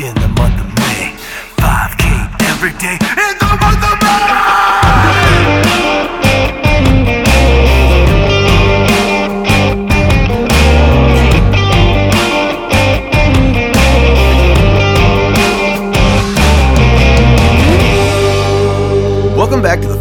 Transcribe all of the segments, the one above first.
in the month of May. 5K every day in the month of May.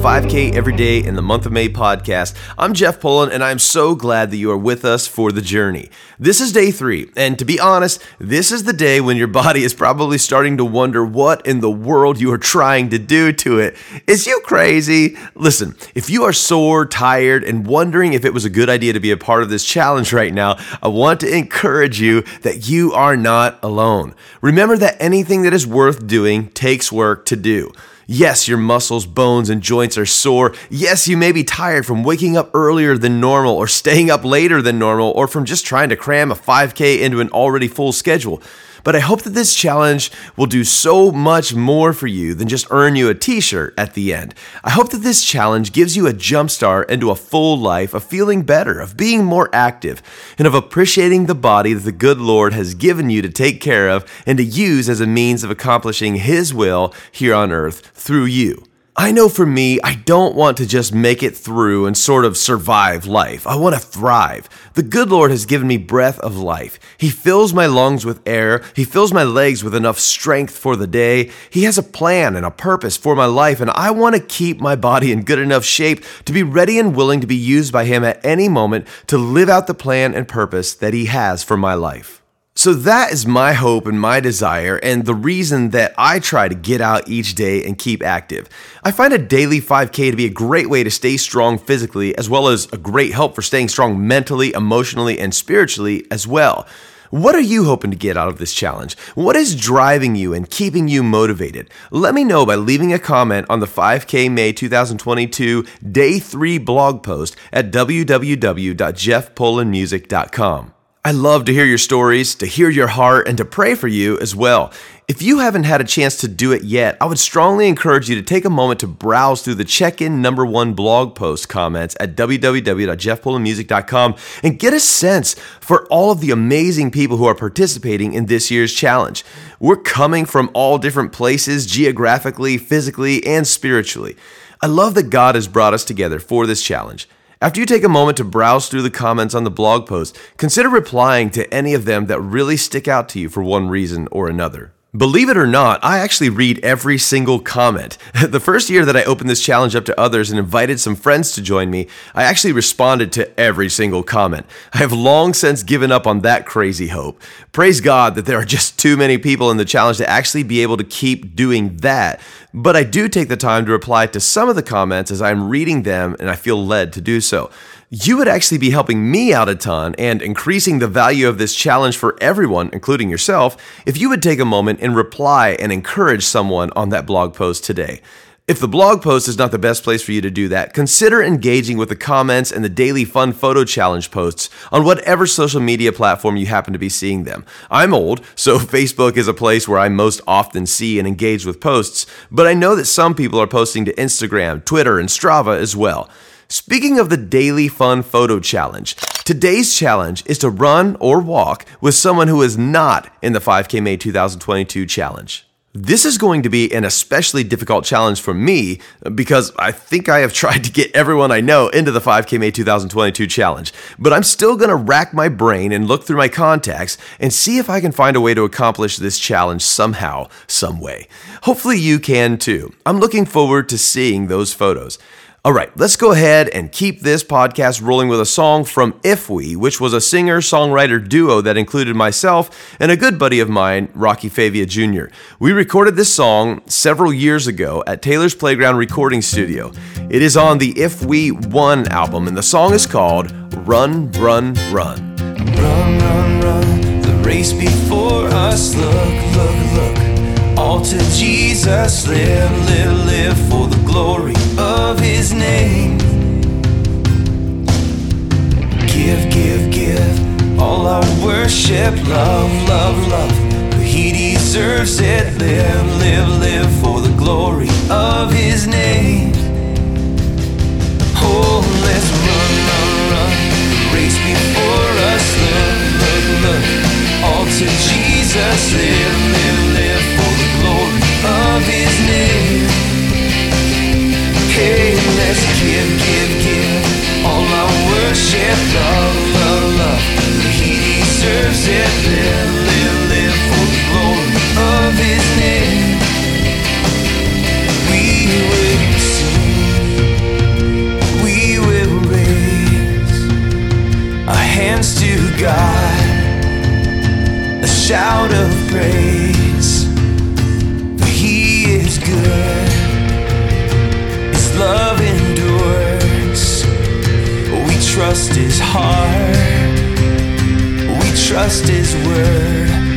Welcome back to the 5K Every Day in the Month of May podcast. I'm Jeff Poland, and I'm so glad that you are with us for the journey. This is day three, and to be honest, this is the day when your body is probably starting to wonder what in the world you are trying to do to it. Is you crazy? Listen, if you are sore, tired, and wondering if it was a good idea to be a part of this challenge right now, I want to encourage you that you are not alone. Remember that anything that is worth doing takes work to do. Yes, your muscles, bones, and joints are sore. Yes, you may be tired from waking up earlier than normal, or staying up later than normal, or from just trying to cram a 5K into an already full schedule. But I hope that this challenge will do so much more for you than just earn you a t shirt at the end. I hope that this challenge gives you a jumpstart into a full life of feeling better, of being more active, and of appreciating the body that the good Lord has given you to take care of and to use as a means of accomplishing His will here on earth through you. I know for me, I don't want to just make it through and sort of survive life. I want to thrive. The good Lord has given me breath of life. He fills my lungs with air. He fills my legs with enough strength for the day. He has a plan and a purpose for my life, and I want to keep my body in good enough shape to be ready and willing to be used by Him at any moment to live out the plan and purpose that He has for my life. So that is my hope and my desire, and the reason that I try to get out each day and keep active. I find a daily 5K to be a great way to stay strong physically, as well as a great help for staying strong mentally, emotionally, and spiritually as well. What are you hoping to get out of this challenge? What is driving you and keeping you motivated? Let me know by leaving a comment on the 5K May 2022 Day 3 blog post at www.jeffpolandmusic.com. I love to hear your stories, to hear your heart, and to pray for you as well. If you haven't had a chance to do it yet, I would strongly encourage you to take a moment to browse through the check in number one blog post comments at www.jeffpolandmusic.com and get a sense for all of the amazing people who are participating in this year's challenge. We're coming from all different places, geographically, physically, and spiritually. I love that God has brought us together for this challenge. After you take a moment to browse through the comments on the blog post, consider replying to any of them that really stick out to you for one reason or another. Believe it or not, I actually read every single comment. The first year that I opened this challenge up to others and invited some friends to join me, I actually responded to every single comment. I have long since given up on that crazy hope. Praise God that there are just too many people in the challenge to actually be able to keep doing that. But I do take the time to reply to some of the comments as I'm reading them and I feel led to do so you would actually be helping me out a ton and increasing the value of this challenge for everyone, including yourself, if you would take a moment and reply and encourage someone on that blog post today. If the blog post is not the best place for you to do that, consider engaging with the comments and the daily fun photo challenge posts on whatever social media platform you happen to be seeing them. I'm old, so Facebook is a place where I most often see and engage with posts, but I know that some people are posting to Instagram, Twitter, and Strava as well. Speaking of the daily fun photo challenge, today's challenge is to run or walk with someone who is not in the 5K May 2022 challenge. This is going to be an especially difficult challenge for me because I think I have tried to get everyone I know into the 5K May 2022 challenge. But I'm still going to rack my brain and look through my contacts and see if I can find a way to accomplish this challenge somehow, some way. Hopefully you can too. I'm looking forward to seeing those photos. All right, let's go ahead and keep this podcast rolling with a song from If We, which was a singer songwriter duo that included myself and a good buddy of mine, Rocky Favia Jr. We recorded this song several years ago at Taylor's Playground Recording Studio. It is on the If We One album, and the song is called Run, Run, Run. Run, run, run, the race before us. Look, look, look. All to Jesus, live, live, live for the glory of His name. Give, give, give all our worship, love, love, love. He deserves it. Live, live, live for the glory of His name. Oh, let's run, run, run. Race before us. Look, look, look. All to Jesus. Live, live, live Let's give, give, give all our worship. Love, love, love. He deserves it. Live, live, live for the glory of His name. We will sing, we will raise our hands to God, a shout of praise. For He is good love endures. We trust his heart, we trust his word.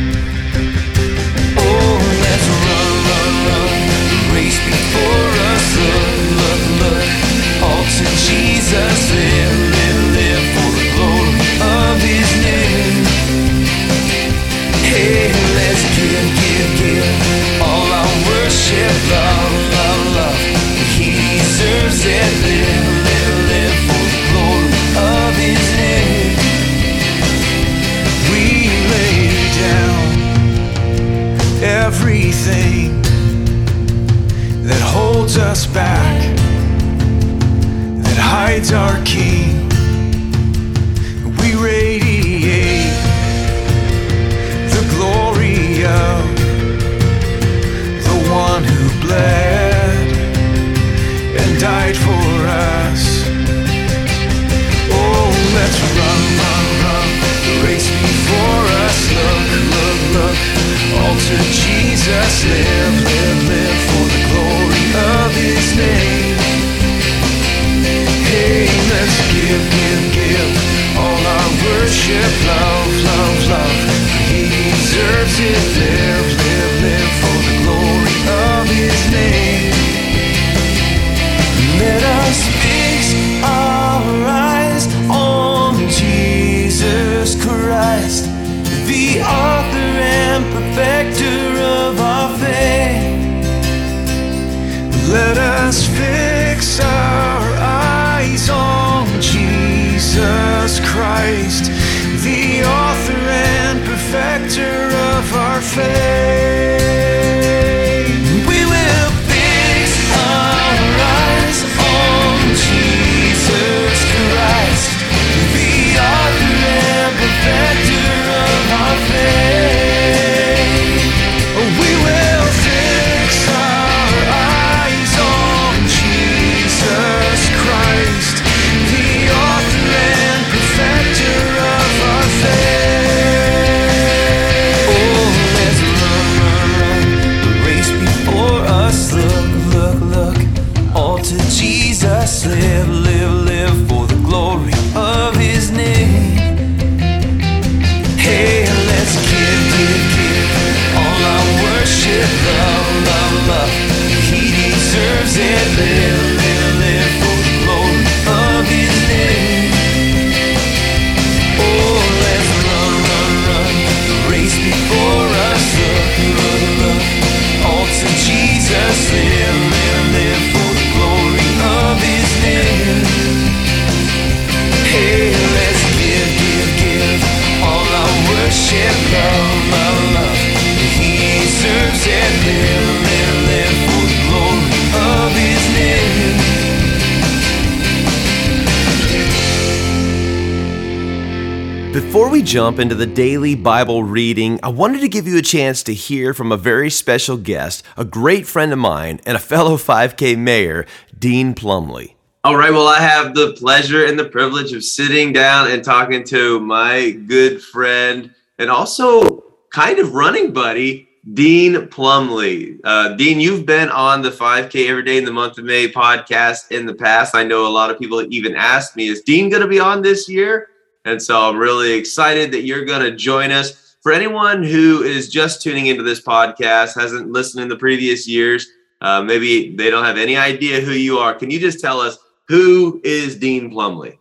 Jump into the daily Bible reading, I wanted to give you a chance to hear from a very special guest, a great friend of mine, and a fellow 5K mayor, Dean Plumley. All right. Well, I have the pleasure and the privilege of sitting down and talking to my good friend and also kind of running buddy, Dean Plumley. Uh, Dean, you've been on the 5K Every Day in the Month of May podcast in the past. I know a lot of people even asked me, is Dean going to be on this year? And so I'm really excited that you're going to join us. For anyone who is just tuning into this podcast, hasn't listened in the previous years, uh, maybe they don't have any idea who you are. Can you just tell us who is Dean Plumley?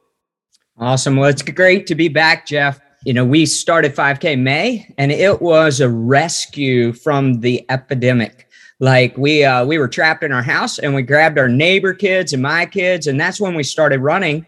Awesome. Well, it's great to be back, Jeff. You know, we started 5K May, and it was a rescue from the epidemic. Like we uh, we were trapped in our house, and we grabbed our neighbor kids and my kids, and that's when we started running.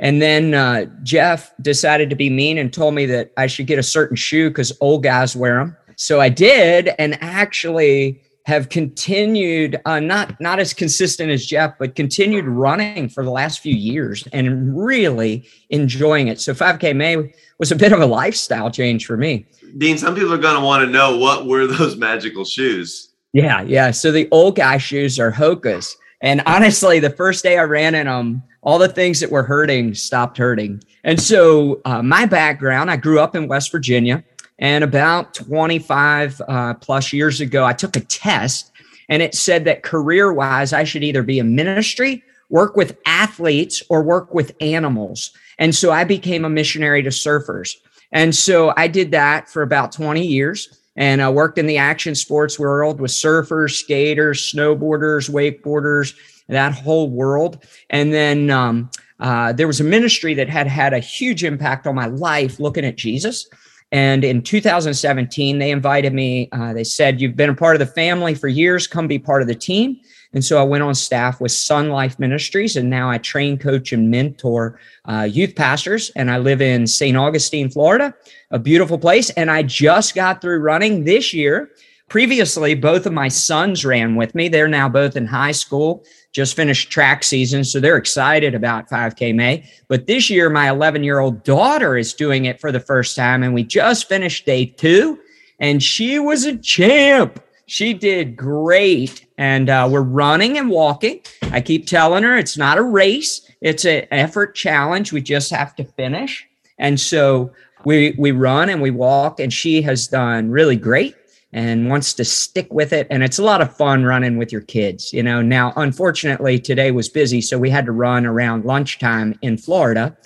And then uh, Jeff decided to be mean and told me that I should get a certain shoe because old guys wear them. So I did, and actually have continued uh, not not as consistent as Jeff, but continued running for the last few years and really enjoying it. So 5K May was a bit of a lifestyle change for me. Dean, some people are going to want to know what were those magical shoes? Yeah, yeah. So the old guy shoes are Hoka's, and honestly, the first day I ran in them, all the things that were hurting stopped hurting. And so uh, my background, I grew up in West Virginia And about 25 uh, plus years ago, I took a test and it said that career wise, I should either be a ministry, work with athletes, or work with animals. And so I became a missionary to surfers. And so I did that for about 20 years and I worked in the action sports world with surfers, skaters, snowboarders, wakeboarders, that whole world. And then um, uh, there was a ministry that had had a huge impact on my life looking at Jesus. And in 2017, they invited me. Uh, they said, You've been a part of the family for years, come be part of the team. And so I went on staff with Sonlife Ministries, and now I train, coach, and mentor uh, youth pastors. And I live in St. Augustine, Florida, a beautiful place. And I just got through running this year. Previously, both of my sons ran with me. They're now both in high school just finished track season, so they're excited about 5K May. But this year, my 11 year old daughter is doing it for the first time, and we just finished day two, and she was a champ. She did great, and uh, we're running and walking. I keep telling her it's not a race; it's an effort challenge. We just have to finish, and so we we run and we walk, and she has done really great and wants to stick with it. And it's a lot of fun running with your kids. You know, now, unfortunately, today was busy. So we had to run around lunchtime in Florida,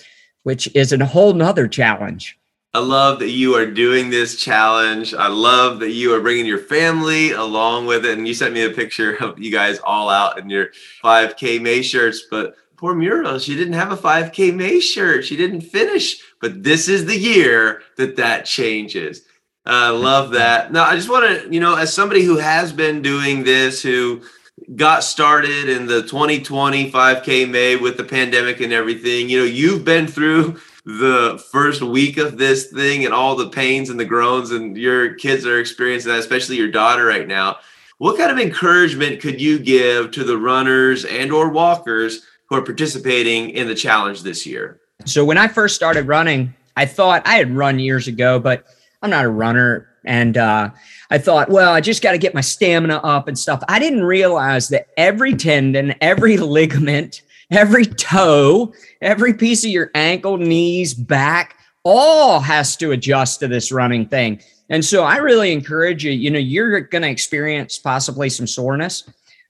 which is a whole nother challenge. I love that you are doing this challenge. I love that you are bringing your family along with it. And you sent me a picture of you guys all out in your 5K May shirts. But poor Muriel, she didn't have a 5K May shirt. She didn't finish. But this is the year that that changes. I love that. Now, I just want to, you know, as somebody who has been doing this, who got started in the 2020 5K May with the pandemic and everything, you know, you've been through the first week of this thing and all the pains and the groans, and your kids are experiencing that, especially your daughter right now. What kind of encouragement could you give to the runners and or walkers who are participating in the challenge this year? So when I first started running, I thought I had run years ago, but I'm not a runner. And uh, I thought, well, I just got to get my stamina up and stuff. I didn't realize that every tendon, every ligament, every toe, every piece of your ankle, knees, back, all has to adjust to this running thing. And so I really encourage you, you know, you're going to experience possibly some soreness,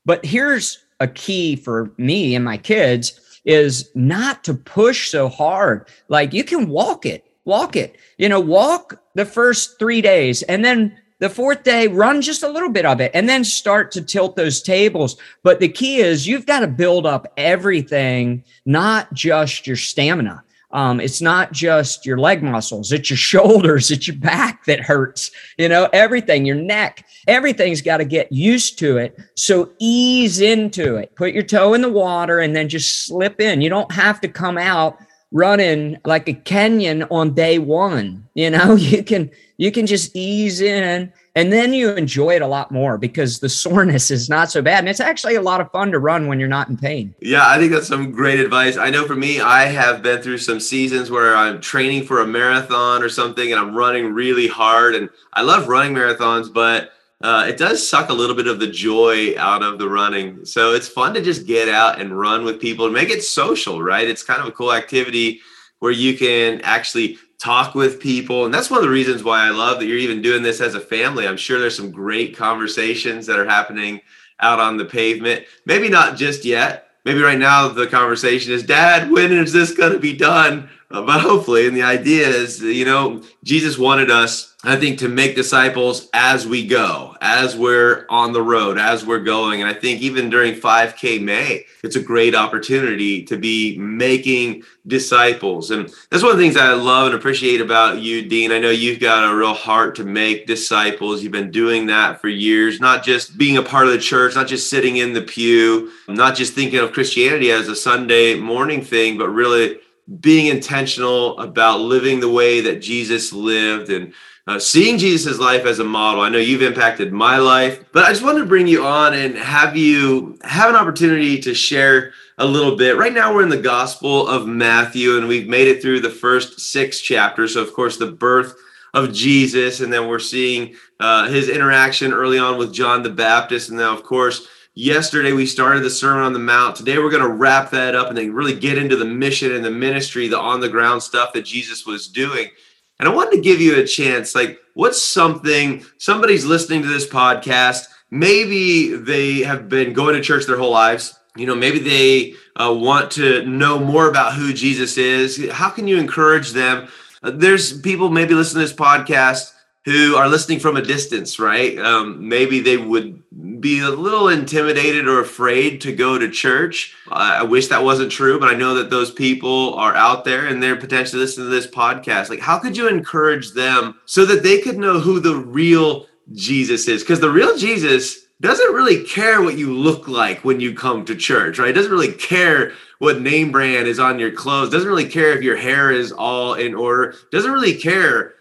but here's a key for me and my kids is not to push so hard. Like you can walk it walk it. You know, walk the first three days and then the fourth day, run just a little bit of it and then start to tilt those tables. But the key is you've got to build up everything, not just your stamina. Um, it's not just your leg muscles, it's your shoulders, it's your back that hurts, you know, everything, your neck, everything's got to get used to it. So ease into it. Put your toe in the water and then just slip in. You don't have to come out running like a Kenyan on day one. You know, you can you can just ease in and then you enjoy it a lot more because the soreness is not so bad. And it's actually a lot of fun to run when you're not in pain. Yeah, I think that's some great advice. I know for me, I have been through some seasons where I'm training for a marathon or something and I'm running really hard. And I love running marathons, but uh, it does suck a little bit of the joy out of the running. So it's fun to just get out and run with people and make it social, right? It's kind of a cool activity where you can actually talk with people. And that's one of the reasons why I love that you're even doing this as a family. I'm sure there's some great conversations that are happening out on the pavement. Maybe not just yet. Maybe right now the conversation is, Dad, when is this going to be done? But hopefully, and the idea is, you know, Jesus wanted us, I think, to make disciples as we go, as we're on the road, as we're going. And I think even during 5K May, it's a great opportunity to be making disciples. And that's one of the things I love and appreciate about you, Dean. I know you've got a real heart to make disciples. You've been doing that for years, not just being a part of the church, not just sitting in the pew, not just thinking of Christianity as a Sunday morning thing, but really being intentional about living the way that Jesus lived and uh, seeing Jesus' life as a model. I know you've impacted my life, but I just wanted to bring you on and have you have an opportunity to share a little bit. Right now, we're in the Gospel of Matthew, and we've made it through the first six chapters. So, of course, the birth of Jesus, and then we're seeing uh, his interaction early on with John the Baptist, and now, of course, Yesterday, we started the Sermon on the Mount. Today, we're going to wrap that up and then really get into the mission and the ministry, the on the ground stuff that Jesus was doing. And I wanted to give you a chance. Like, what's something somebody's listening to this podcast? Maybe they have been going to church their whole lives. You know, maybe they uh, want to know more about who Jesus is. How can you encourage them? Uh, there's people maybe listening to this podcast who are listening from a distance, right? Um, maybe they would be a little intimidated or afraid to go to church. I wish that wasn't true, but I know that those people are out there and they're potentially listening to this podcast. Like, how could you encourage them so that they could know who the real Jesus is? Because the real Jesus doesn't really care what you look like when you come to church, right? Doesn't really care what name brand is on your clothes. Doesn't really care if your hair is all in order. Doesn't really care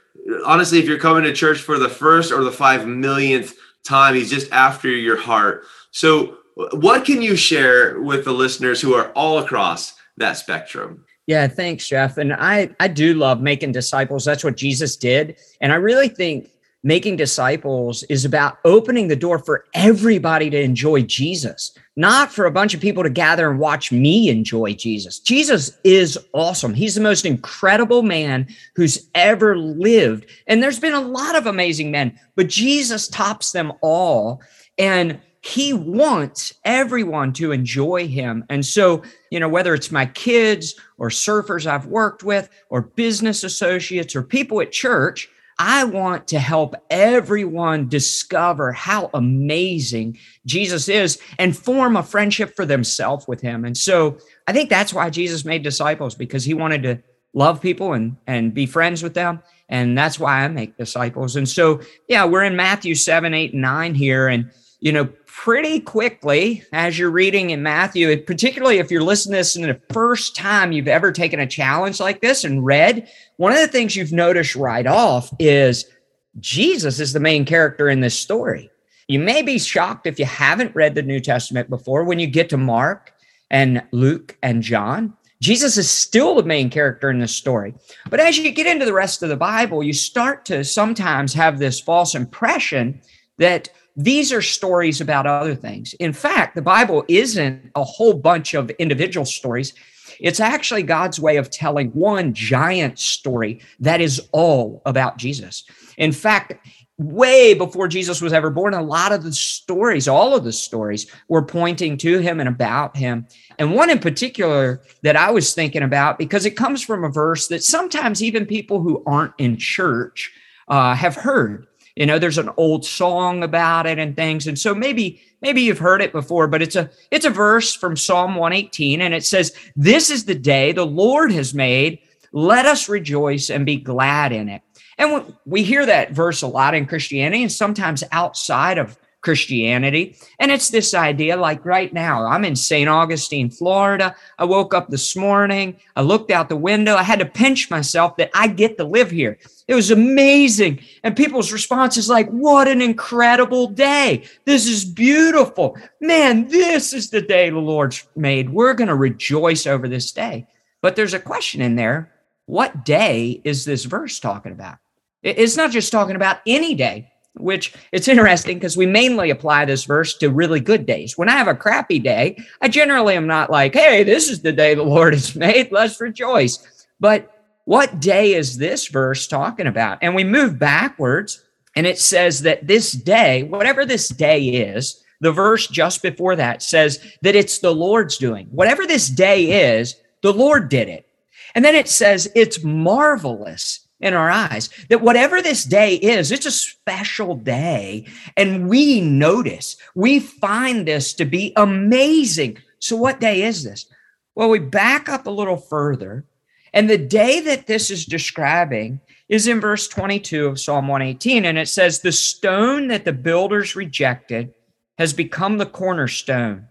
honestly, if you're coming to church for the first or the five millionth time, he's just after your heart. So, what can you share with the listeners who are all across that spectrum? Yeah, thanks, Jeff. And I I do love making disciples. That's what Jesus did, and I really think making disciples is about opening the door for everybody to enjoy Jesus, not for a bunch of people to gather and watch me enjoy Jesus. Jesus is awesome. He's the most incredible man who's ever lived. And there's been a lot of amazing men, but Jesus tops them all. And he wants everyone to enjoy him. And so, you know, whether it's my kids or surfers I've worked with or business associates or people at church, I want to help everyone discover how amazing Jesus is and form a friendship for themselves with him. And so I think that's why Jesus made disciples because he wanted to love people and, and be friends with them. And that's why I make disciples. And so, yeah, we're in Matthew 7, 8, and 9 here. And, you know, pretty quickly as you're reading in Matthew, particularly if you're listening to this in the first time you've ever taken a challenge like this and read, one of the things you've noticed right off is Jesus is the main character in this story. You may be shocked if you haven't read the New Testament before when you get to Mark and Luke and John. Jesus is still the main character in this story. But as you get into the rest of the Bible, you start to sometimes have this false impression that these are stories about other things. In fact, the Bible isn't a whole bunch of individual stories. It's actually God's way of telling one giant story that is all about Jesus. In fact, way before Jesus was ever born, a lot of the stories, all of the stories, were pointing to him and about him. And one in particular that I was thinking about, because it comes from a verse that sometimes even people who aren't in church uh, have heard you know there's an old song about it and things. And so maybe maybe you've heard it before but it's a it's a verse from psalm 118 and it says this is the day the lord has made. Let us rejoice and be glad in it. And we hear that verse a lot in christianity and sometimes outside of Christianity. And it's this idea like right now, I'm in St. Augustine, Florida. I woke up this morning. I looked out the window. I had to pinch myself that I get to live here. It was amazing. And people's response is like, what an incredible day. This is beautiful. Man, this is the day the Lord's made. We're going to rejoice over this day. But there's a question in there. What day is this verse talking about? It's not just talking about any day which it's interesting because we mainly apply this verse to really good days. When I have a crappy day, I generally am not like, hey, this is the day the Lord has made. Let's rejoice. But what day is this verse talking about? And we move backwards and it says that this day, whatever this day is, the verse just before that says that it's the Lord's doing. Whatever this day is, the Lord did it. And then it says it's marvelous in our eyes that whatever this day is, it's a special day. And we notice, we find this to be amazing. So, what day is this? Well, we back up a little further. And the day that this is describing is in verse 22 of Psalm 118. And it says, The stone that the builders rejected has become the cornerstone.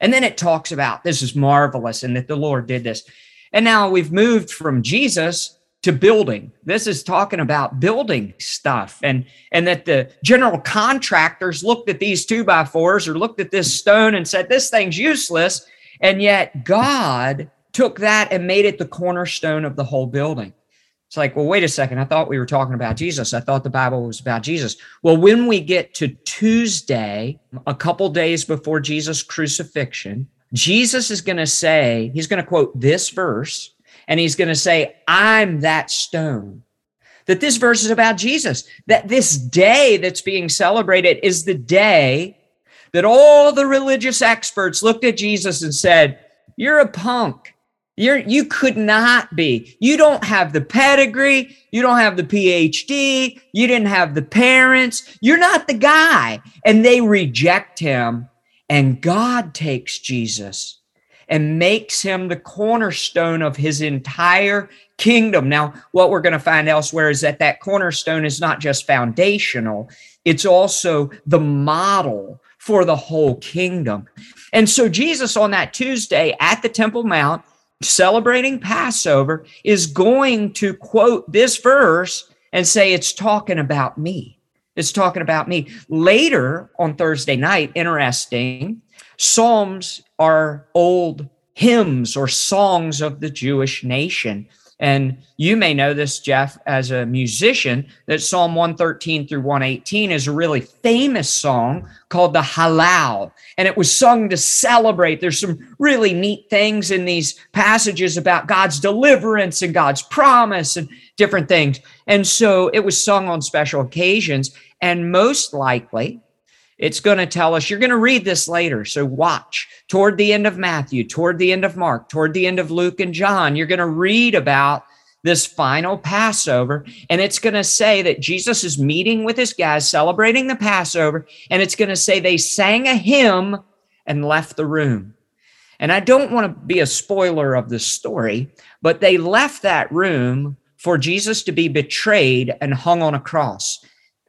And then it talks about this is marvelous and that the Lord did this. And now we've moved from Jesus to building. This is talking about building stuff and and that the general contractors looked at these two by fours or looked at this stone and said, this thing's useless. And yet God took that and made it the cornerstone of the whole building. It's like, well, wait a second. I thought we were talking about Jesus. I thought the Bible was about Jesus. Well, when we get to Tuesday, a couple days before Jesus' crucifixion, Jesus is going to say, he's going to quote this verse and he's going to say, I'm that stone. that this verse is about Jesus, that this day that's being celebrated is the day that all the religious experts looked at Jesus and said, You're a punk. You're, you could not be. You don't have the pedigree. You don't have the PhD. You didn't have the parents. You're not the guy. And they reject him. And God takes Jesus and makes him the cornerstone of his entire kingdom. Now, what we're going to find elsewhere is that that cornerstone is not just foundational, it's also the model for the whole kingdom. And so, Jesus on that Tuesday at the Temple Mount, celebrating Passover, is going to quote this verse and say, It's talking about me. It's talking about me. Later on Thursday night, interesting, Psalms are old hymns or songs of the Jewish nation. And you may know this, Jeff, as a musician, that Psalm 113 through 118 is a really famous song called the Hallel. And it was sung to celebrate. There's some really neat things in these passages about God's deliverance and God's promise and different things. And so it was sung on special occasions. And most likely, it's going to tell us, you're going to read this later. So watch toward the end of Matthew, toward the end of Mark, toward the end of Luke and John. You're going to read about this final Passover. And it's going to say that Jesus is meeting with his guys, celebrating the Passover. And it's going to say they sang a hymn and left the room. And I don't want to be a spoiler of the story, but they left that room for Jesus to be betrayed and hung on a cross.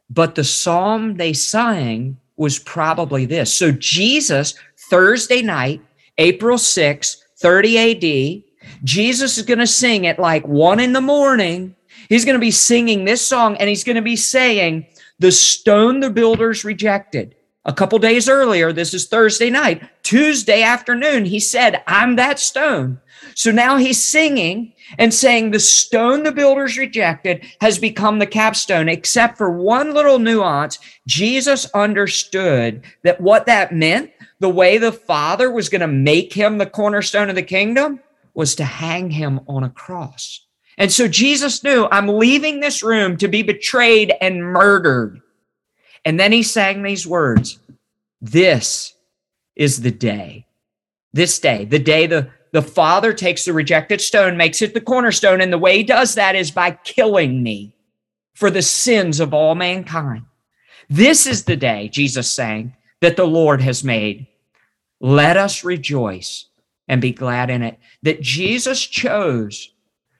But the psalm they sang was probably this. So Jesus, Thursday night, April 6, 30 AD, Jesus is going to sing at like one in the morning. He's going to be singing this song and he's going to be saying, The stone the builders rejected. A couple days earlier, this is Thursday night, Tuesday afternoon, he said, I'm that stone. So now he's singing and saying the stone the builders rejected has become the capstone, except for one little nuance. Jesus understood that what that meant, the way the Father was going to make him the cornerstone of the kingdom, was to hang him on a cross. And so Jesus knew, I'm leaving this room to be betrayed and murdered. And then he sang these words This is the day. This day, the day the the Father takes the rejected stone, makes it the cornerstone, and the way he does that is by killing me for the sins of all mankind. This is the day, Jesus saying, that the Lord has made. Let us rejoice and be glad in it. That Jesus chose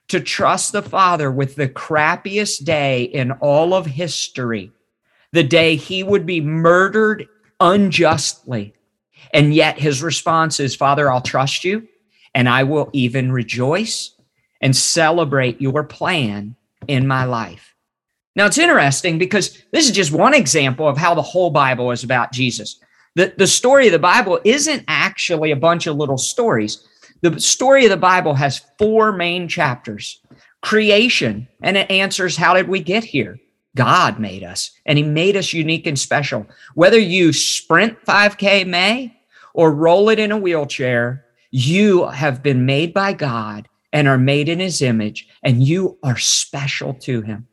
to trust the Father with the crappiest day in all of history, the day he would be murdered unjustly. And yet his response is, Father, I'll trust you and I will even rejoice and celebrate your plan in my life. Now, it's interesting because this is just one example of how the whole Bible is about Jesus. The, the story of the Bible isn't actually a bunch of little stories. The story of the Bible has four main chapters creation, and it answers how did we get here? God made us, and He made us unique and special. Whether you sprint 5K May or roll it in a wheelchair, you have been made by God and are made in his image, and you are special to him.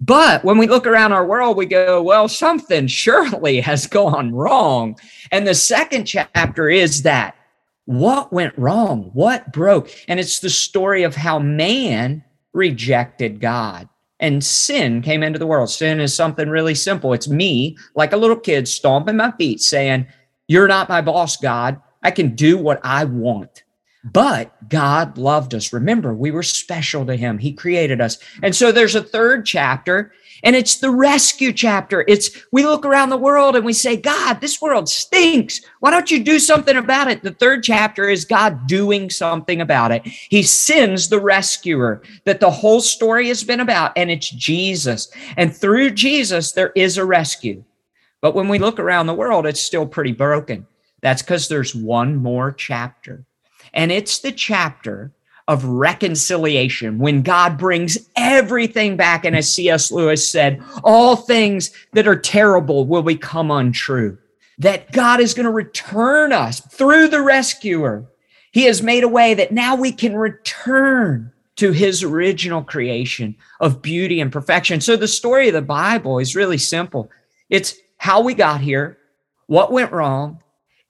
But when we look around our world, we go, well, something surely has gone wrong. And the second chapter is that what went wrong? What broke? And it's the story of how man rejected God and sin came into the world. Sin is something really simple. It's me, like a little kid, stomping my feet saying, You're not my boss, God. I can do what I want. But God loved us. Remember, we were special to him. He created us. And so there's a third chapter and it's the rescue chapter. It's we look around the world and we say, God, this world stinks. Why don't you do something about it? The third chapter is God doing something about it. He sends the rescuer that the whole story has been about, and it's Jesus. And through Jesus, there is a rescue. But when we look around the world, it's still pretty broken. That's because there's one more chapter. And it's the chapter of reconciliation when God brings everything back. And as C.S. Lewis said, all things that are terrible will become untrue. That God is going to return us through the rescuer. He has made a way that now we can return to his original creation of beauty and perfection. So the story of the Bible is really simple. It's how we got here, what went wrong,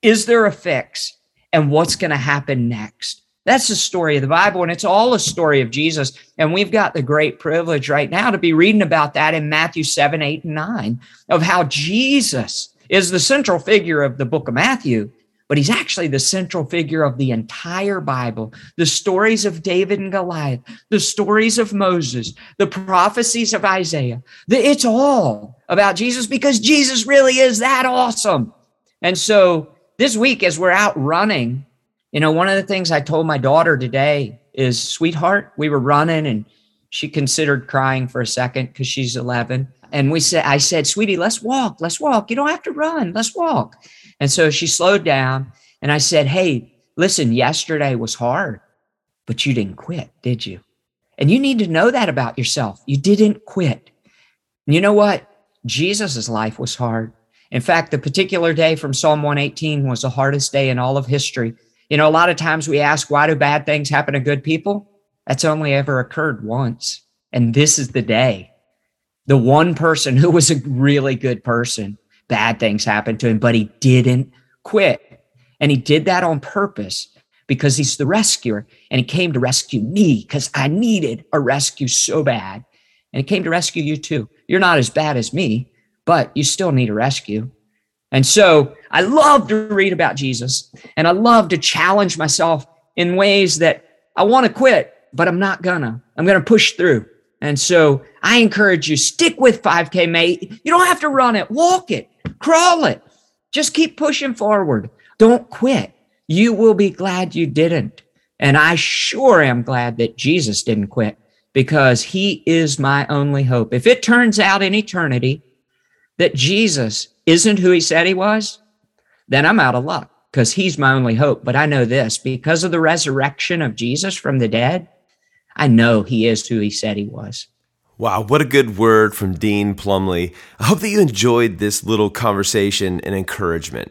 is there a fix, and what's going to happen next. That's the story of the Bible, and it's all a story of Jesus. And we've got the great privilege right now to be reading about that in Matthew 7, 8, and 9 of how Jesus is the central figure of the book of Matthew, but he's actually the central figure of the entire Bible. The stories of David and Goliath, the stories of Moses, the prophecies of Isaiah. It's all about Jesus because Jesus really is that awesome. And so this week, as we're out running, you know, one of the things I told my daughter today is, sweetheart, we were running and she considered crying for a second because she's 11. And we said, I said, sweetie, let's walk. Let's walk. You don't have to run. Let's walk. And so she slowed down and I said, Hey, listen, yesterday was hard, but you didn't quit, did you? And you need to know that about yourself. You didn't quit. And you know what? Jesus' life was hard. In fact, the particular day from Psalm 118 was the hardest day in all of history. You know, a lot of times we ask, why do bad things happen to good people? That's only ever occurred once. And this is the day. The one person who was a really good person, bad things happened to him, but he didn't quit. And he did that on purpose because he's the rescuer. And he came to rescue me because I needed a rescue so bad. And he came to rescue you too. You're not as bad as me, but you still need a rescue. And so I love to read about Jesus and I love to challenge myself in ways that I want to quit, but I'm not gonna. I'm gonna push through. And so I encourage you, stick with 5K, May. You don't have to run it, walk it, crawl it. Just keep pushing forward. Don't quit. You will be glad you didn't. And I sure am glad that Jesus didn't quit because he is my only hope. If it turns out in eternity that Jesus isn't who he said he was, then I'm out of luck because he's my only hope. But I know this because of the resurrection of Jesus from the dead, I know he is who he said he was. Wow, what a good word from Dean Plumley. I hope that you enjoyed this little conversation and encouragement.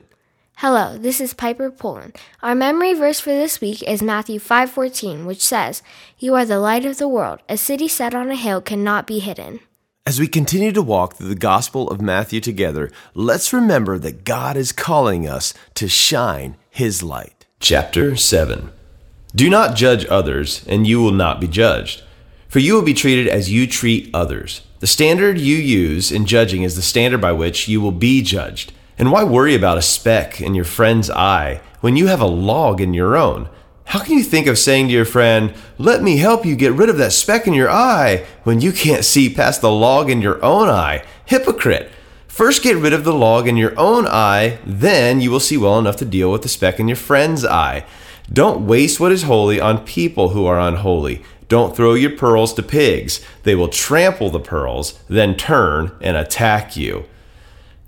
Hello, this is Piper Poland. Our memory verse for this week is Matthew 5:14, which says, "You are the light of the world. A city set on a hill cannot be hidden." As we continue to walk through the Gospel of Matthew together, let's remember that God is calling us to shine His light. Chapter 7 Do not judge others, and you will not be judged. For you will be treated as you treat others. The standard you use in judging is the standard by which you will be judged. And why worry about a speck in your friend's eye when you have a log in your own? How can you think of saying to your friend, Let me help you get rid of that speck in your eye, when you can't see past the log in your own eye? Hypocrite! First get rid of the log in your own eye, then you will see well enough to deal with the speck in your friend's eye. Don't waste what is holy on people who are unholy. Don't throw your pearls to pigs. They will trample the pearls, then turn and attack you.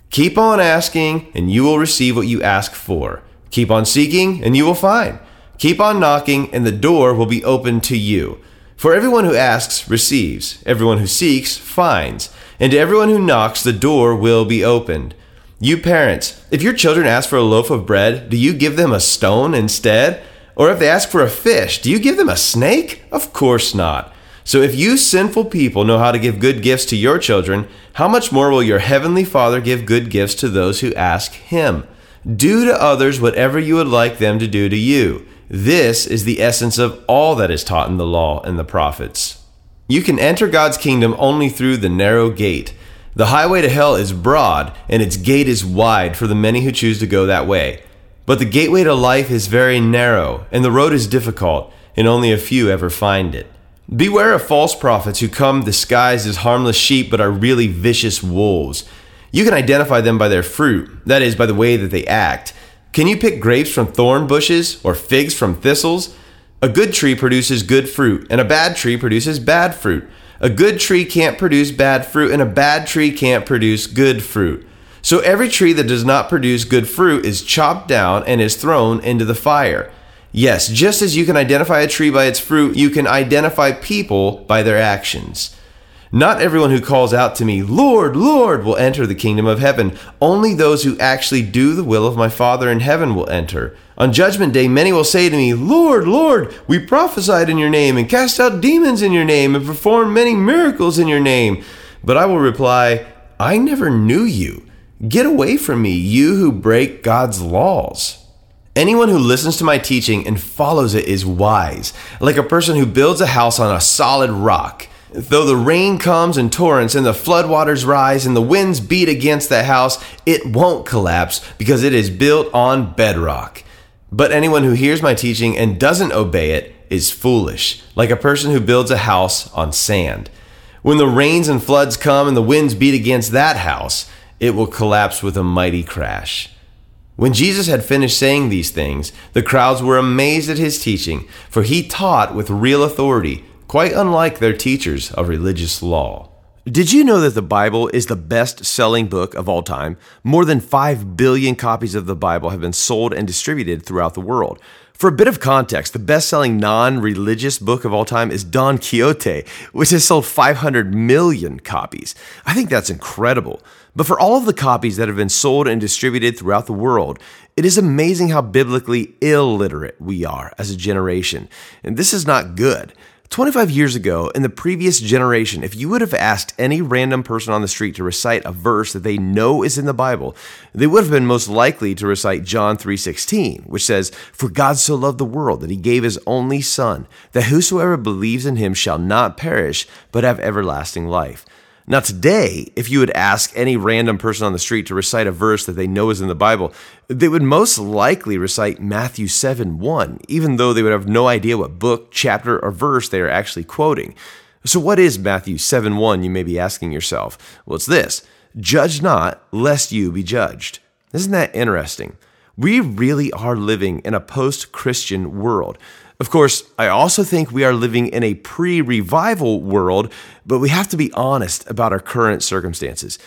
Keep on asking, and you will receive what you ask for. Keep on seeking, and you will find. Keep on knocking, and the door will be opened to you. For everyone who asks receives, everyone who seeks finds, and to everyone who knocks, the door will be opened. You parents, if your children ask for a loaf of bread, do you give them a stone instead? Or if they ask for a fish, do you give them a snake? Of course not. So if you sinful people know how to give good gifts to your children, how much more will your heavenly Father give good gifts to those who ask him? Do to others whatever you would like them to do to you. This is the essence of all that is taught in the law and the prophets. You can enter God's kingdom only through the narrow gate. The highway to hell is broad, and its gate is wide for the many who choose to go that way. But the gateway to life is very narrow, and the road is difficult, and only a few ever find it. Beware of false prophets who come disguised as harmless sheep but are really vicious wolves. You can identify them by their fruit, that is, by the way that they act. Can you pick grapes from thorn bushes or figs from thistles? A good tree produces good fruit, and a bad tree produces bad fruit. A good tree can't produce bad fruit, and a bad tree can't produce good fruit. So every tree that does not produce good fruit is chopped down and is thrown into the fire. Yes, just as you can identify a tree by its fruit, you can identify people by their actions. Not everyone who calls out to me, Lord, Lord, will enter the kingdom of heaven. Only those who actually do the will of my Father in heaven will enter. On judgment day, many will say to me, Lord, Lord, we prophesied in your name, and cast out demons in your name, and performed many miracles in your name. But I will reply, I never knew you. Get away from me, you who break God's laws. Anyone who listens to my teaching and follows it is wise, like a person who builds a house on a solid rock. Though the rain comes in torrents and the floodwaters rise and the winds beat against the house, it won't collapse because it is built on bedrock. But anyone who hears my teaching and doesn't obey it is foolish, like a person who builds a house on sand. When the rains and floods come and the winds beat against that house, it will collapse with a mighty crash. When Jesus had finished saying these things, the crowds were amazed at his teaching, for he taught with real authority quite unlike their teachers of religious law. Did you know that the Bible is the best selling book of all time? More than 5 billion copies of the Bible have been sold and distributed throughout the world. For a bit of context, the best selling non religious book of all time is Don Quixote, which has sold 500 million copies. I think that's incredible. But for all of the copies that have been sold and distributed throughout the world, it is amazing how biblically illiterate we are as a generation. And this is not good. 25 years ago, in the previous generation, if you would have asked any random person on the street to recite a verse that they know is in the Bible, they would have been most likely to recite John 3:16, which says, "For God so loved the world that he gave his only son, that whosoever believes in him shall not perish, but have everlasting life." Now, today, if you would ask any random person on the street to recite a verse that they know is in the Bible, they would most likely recite Matthew 7 1, even though they would have no idea what book, chapter, or verse they are actually quoting. So, what is Matthew 7 1, you may be asking yourself? Well, it's this Judge not, lest you be judged. Isn't that interesting? We really are living in a post Christian world. Of course, I also think we are living in a pre revival world, but we have to be honest about our current circumstances.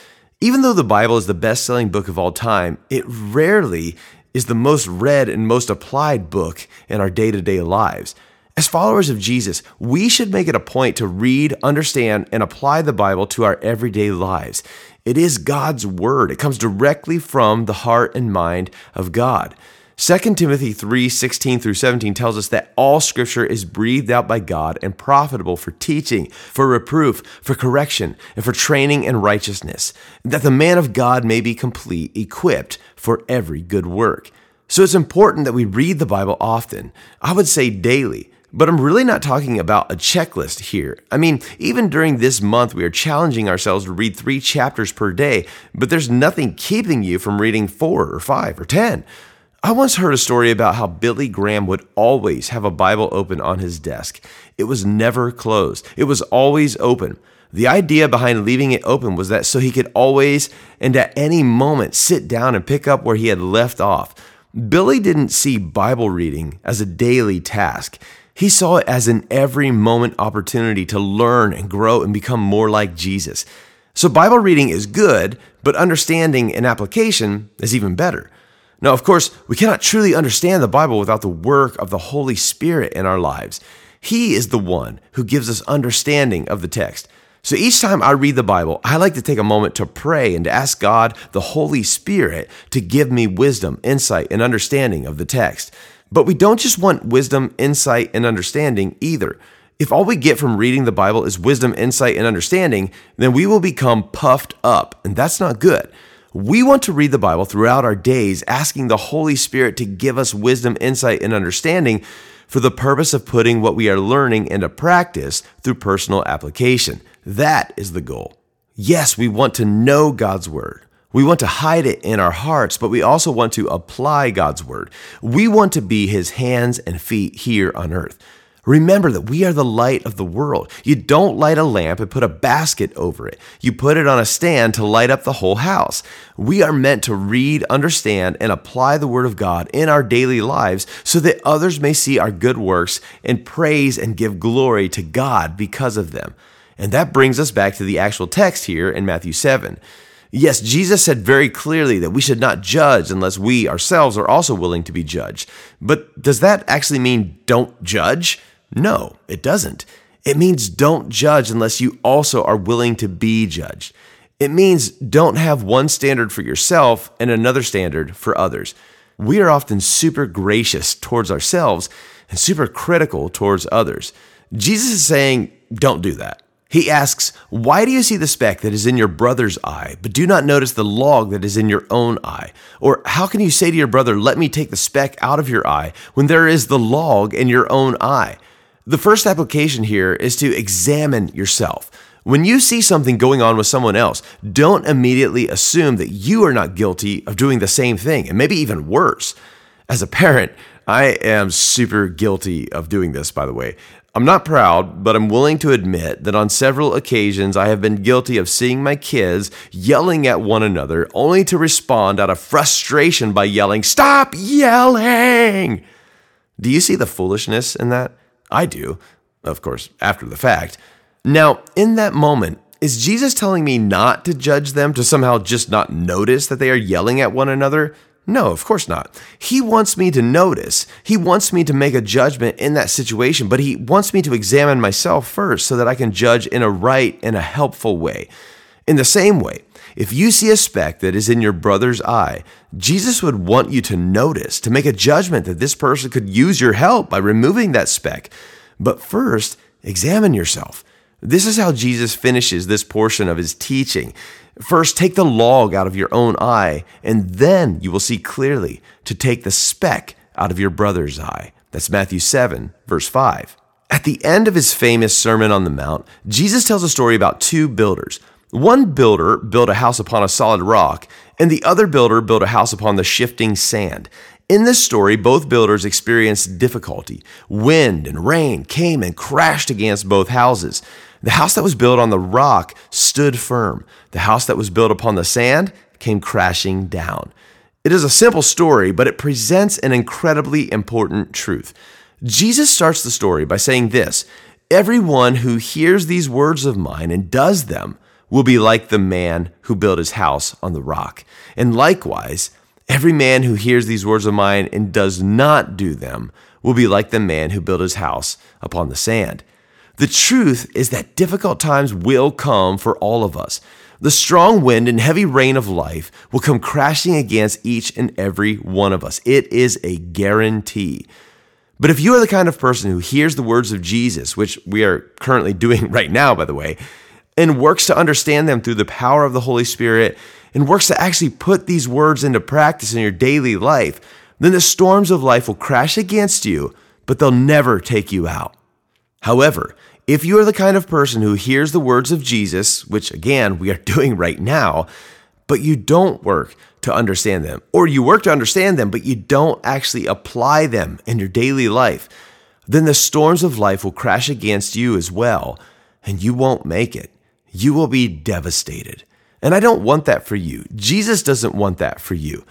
Even though the Bible is the best selling book of all time, it rarely is the most read and most applied book in our day to day lives. As followers of Jesus, we should make it a point to read, understand, and apply the Bible to our everyday lives. It is God's Word, it comes directly from the heart and mind of God. 2 Timothy 3 16 through 17 tells us that all scripture is breathed out by God and profitable for teaching, for reproof, for correction, and for training in righteousness, that the man of God may be complete, equipped for every good work. So it's important that we read the Bible often. I would say daily. But I'm really not talking about a checklist here. I mean, even during this month, we are challenging ourselves to read three chapters per day, but there's nothing keeping you from reading four or five or 10. I once heard a story about how Billy Graham would always have a Bible open on his desk. It was never closed, it was always open. The idea behind leaving it open was that so he could always and at any moment sit down and pick up where he had left off. Billy didn't see Bible reading as a daily task. He saw it as an every moment opportunity to learn and grow and become more like Jesus. So, Bible reading is good, but understanding and application is even better. Now, of course, we cannot truly understand the Bible without the work of the Holy Spirit in our lives. He is the one who gives us understanding of the text. So each time I read the Bible, I like to take a moment to pray and to ask God, the Holy Spirit, to give me wisdom, insight, and understanding of the text. But we don't just want wisdom, insight, and understanding either. If all we get from reading the Bible is wisdom, insight, and understanding, then we will become puffed up, and that's not good. We want to read the Bible throughout our days, asking the Holy Spirit to give us wisdom, insight, and understanding for the purpose of putting what we are learning into practice through personal application. That is the goal. Yes, we want to know God's Word. We want to hide it in our hearts, but we also want to apply God's Word. We want to be His hands and feet here on earth. Remember that we are the light of the world. You don't light a lamp and put a basket over it. You put it on a stand to light up the whole house. We are meant to read, understand, and apply the Word of God in our daily lives so that others may see our good works and praise and give glory to God because of them. And that brings us back to the actual text here in Matthew 7. Yes, Jesus said very clearly that we should not judge unless we ourselves are also willing to be judged. But does that actually mean don't judge? No, it doesn't. It means don't judge unless you also are willing to be judged. It means don't have one standard for yourself and another standard for others. We are often super gracious towards ourselves and super critical towards others. Jesus is saying, don't do that. He asks, Why do you see the speck that is in your brother's eye, but do not notice the log that is in your own eye? Or how can you say to your brother, Let me take the speck out of your eye, when there is the log in your own eye? The first application here is to examine yourself. When you see something going on with someone else, don't immediately assume that you are not guilty of doing the same thing, and maybe even worse. As a parent, I am super guilty of doing this, by the way. I'm not proud, but I'm willing to admit that on several occasions I have been guilty of seeing my kids yelling at one another only to respond out of frustration by yelling, Stop yelling! Do you see the foolishness in that? I do, of course, after the fact. Now, in that moment, is Jesus telling me not to judge them, to somehow just not notice that they are yelling at one another? No, of course not. He wants me to notice. He wants me to make a judgment in that situation, but he wants me to examine myself first so that I can judge in a right and a helpful way. In the same way, if you see a speck that is in your brother's eye, Jesus would want you to notice, to make a judgment that this person could use your help by removing that speck. But first, examine yourself. This is how Jesus finishes this portion of his teaching. First, take the log out of your own eye, and then you will see clearly to take the speck out of your brother's eye. That's Matthew 7, verse 5. At the end of his famous Sermon on the Mount, Jesus tells a story about two builders. One builder built a house upon a solid rock, and the other builder built a house upon the shifting sand. In this story, both builders experienced difficulty. Wind and rain came and crashed against both houses. The house that was built on the rock stood firm. The house that was built upon the sand came crashing down. It is a simple story, but it presents an incredibly important truth. Jesus starts the story by saying this Everyone who hears these words of mine and does them will be like the man who built his house on the rock. And likewise, every man who hears these words of mine and does not do them will be like the man who built his house upon the sand. The truth is that difficult times will come for all of us. The strong wind and heavy rain of life will come crashing against each and every one of us. It is a guarantee. But if you are the kind of person who hears the words of Jesus, which we are currently doing right now, by the way, and works to understand them through the power of the Holy Spirit, and works to actually put these words into practice in your daily life, then the storms of life will crash against you, but they'll never take you out. However, if you are the kind of person who hears the words of Jesus, which again we are doing right now, but you don't work to understand them, or you work to understand them, but you don't actually apply them in your daily life, then the storms of life will crash against you as well, and you won't make it. You will be devastated. And I don't want that for you. Jesus doesn't want that for you.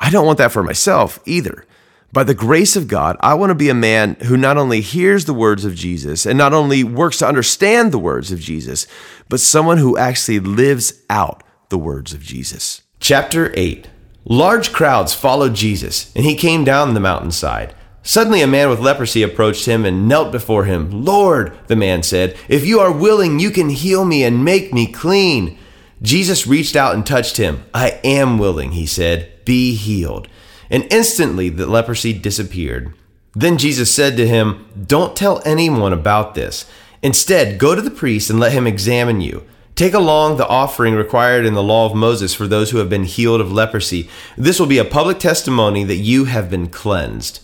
I don't want that for myself either. By the grace of God, I want to be a man who not only hears the words of Jesus and not only works to understand the words of Jesus, but someone who actually lives out the words of Jesus. Chapter 8 Large crowds followed Jesus, and he came down the mountainside. Suddenly, a man with leprosy approached him and knelt before him. Lord, the man said, if you are willing, you can heal me and make me clean. Jesus reached out and touched him. I am willing, he said. Be healed and instantly the leprosy disappeared. Then Jesus said to him, Don't tell anyone about this. Instead, go to the priest and let him examine you. Take along the offering required in the law of Moses for those who have been healed of leprosy. This will be a public testimony that you have been cleansed.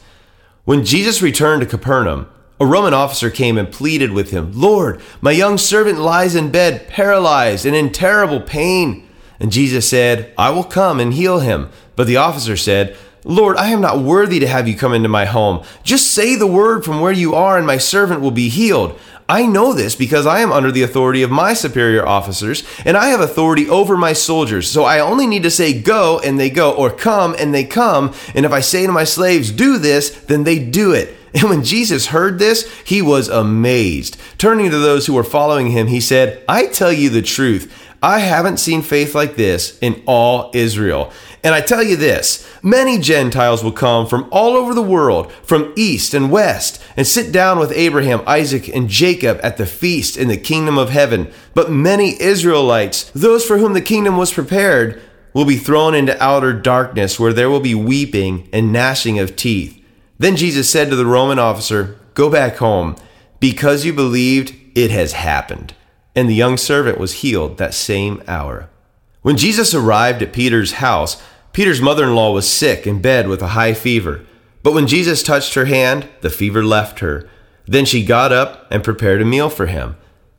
When Jesus returned to Capernaum, a Roman officer came and pleaded with him, Lord, my young servant lies in bed, paralyzed and in terrible pain. And Jesus said, I will come and heal him. But the officer said, Lord, I am not worthy to have you come into my home. Just say the word from where you are, and my servant will be healed. I know this because I am under the authority of my superior officers, and I have authority over my soldiers. So I only need to say go, and they go, or come, and they come. And if I say to my slaves, do this, then they do it. And when Jesus heard this, he was amazed. Turning to those who were following him, he said, I tell you the truth. I haven't seen faith like this in all Israel. And I tell you this many Gentiles will come from all over the world, from east and west, and sit down with Abraham, Isaac, and Jacob at the feast in the kingdom of heaven. But many Israelites, those for whom the kingdom was prepared, will be thrown into outer darkness, where there will be weeping and gnashing of teeth. Then Jesus said to the Roman officer, Go back home. Because you believed, it has happened and the young servant was healed that same hour. When Jesus arrived at Peter's house, Peter's mother in law was sick in bed with a high fever. But when Jesus touched her hand, the fever left her. Then she got up and prepared a meal for him.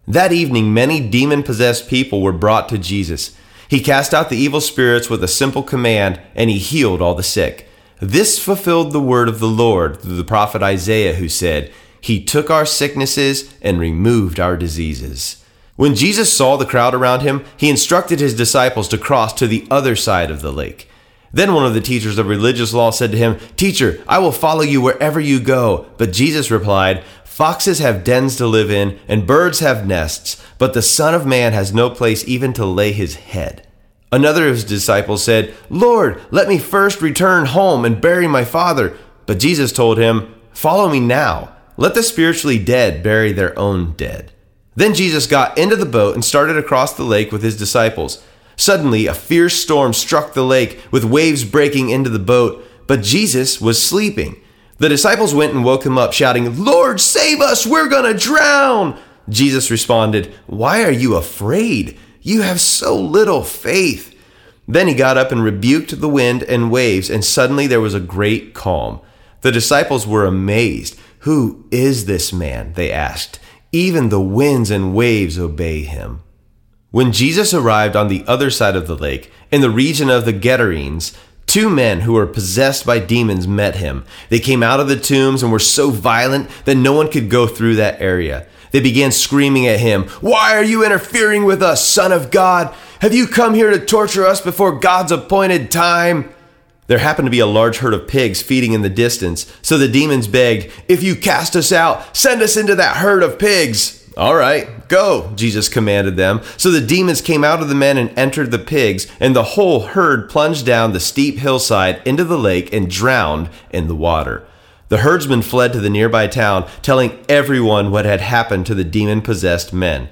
That evening, many demon possessed people were brought to Jesus. He cast out the evil spirits with a simple command, and he healed all the sick. This fulfilled the word of the Lord through the prophet Isaiah, who said, He took our sicknesses and removed our diseases. When Jesus saw the crowd around him, he instructed his disciples to cross to the other side of the lake. Then one of the teachers of religious law said to him, Teacher, I will follow you wherever you go. But Jesus replied, Foxes have dens to live in, and birds have nests, but the Son of Man has no place even to lay his head. Another of his disciples said, Lord, let me first return home and bury my father. But Jesus told him, Follow me now. Let the spiritually dead bury their own dead. Then Jesus got into the boat and started across the lake with his disciples. Suddenly, a fierce storm struck the lake, with waves breaking into the boat, but Jesus was sleeping. The disciples went and woke him up, shouting, Lord, save us! We're gonna drown! Jesus responded, Why are you afraid? You have so little faith. Then he got up and rebuked the wind and waves, and suddenly there was a great calm. The disciples were amazed. Who is this man? They asked. Even the winds and waves obey him. When Jesus arrived on the other side of the lake, in the region of the Gadarenes, two men who were possessed by demons met him. They came out of the tombs and were so violent that no one could go through that area. They began screaming at him, Why are you interfering with us, Son of God? Have you come here to torture us before God's appointed time? There happened to be a large herd of pigs feeding in the distance, so the demons begged, If you cast us out, send us into that herd of pigs. All right, go, Jesus commanded them. So the demons came out of the men and entered the pigs, and the whole herd plunged down the steep hillside into the lake and drowned in the water. The herdsmen fled to the nearby town, telling everyone what had happened to the demon possessed men.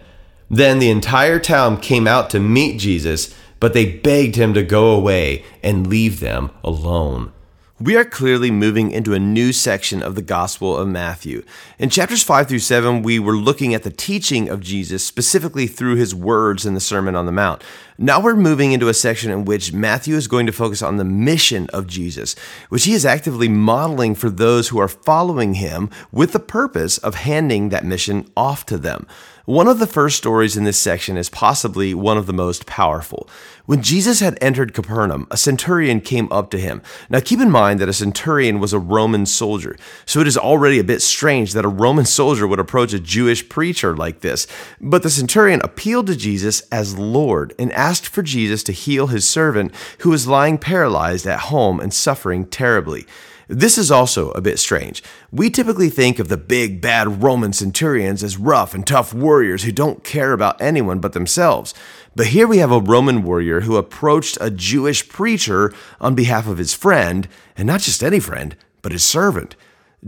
Then the entire town came out to meet Jesus but they begged him to go away and leave them alone. We are clearly moving into a new section of the Gospel of Matthew. In chapters 5 through 7, we were looking at the teaching of Jesus, specifically through his words in the Sermon on the Mount. Now we're moving into a section in which Matthew is going to focus on the mission of Jesus, which he is actively modeling for those who are following him with the purpose of handing that mission off to them. One of the first stories in this section is possibly one of the most powerful. When Jesus had entered Capernaum, a centurion came up to him. Now keep in mind that a centurion was a Roman soldier, so it is already a bit strange that a Roman soldier would approach a Jewish preacher like this. But the centurion appealed to Jesus as Lord and asked for Jesus to heal his servant who was lying paralyzed at home and suffering terribly. This is also a bit strange. We typically think of the big, bad Roman centurions as rough and tough warriors who don't care about anyone but themselves. But here we have a Roman warrior who approached a Jewish preacher on behalf of his friend, and not just any friend, but his servant.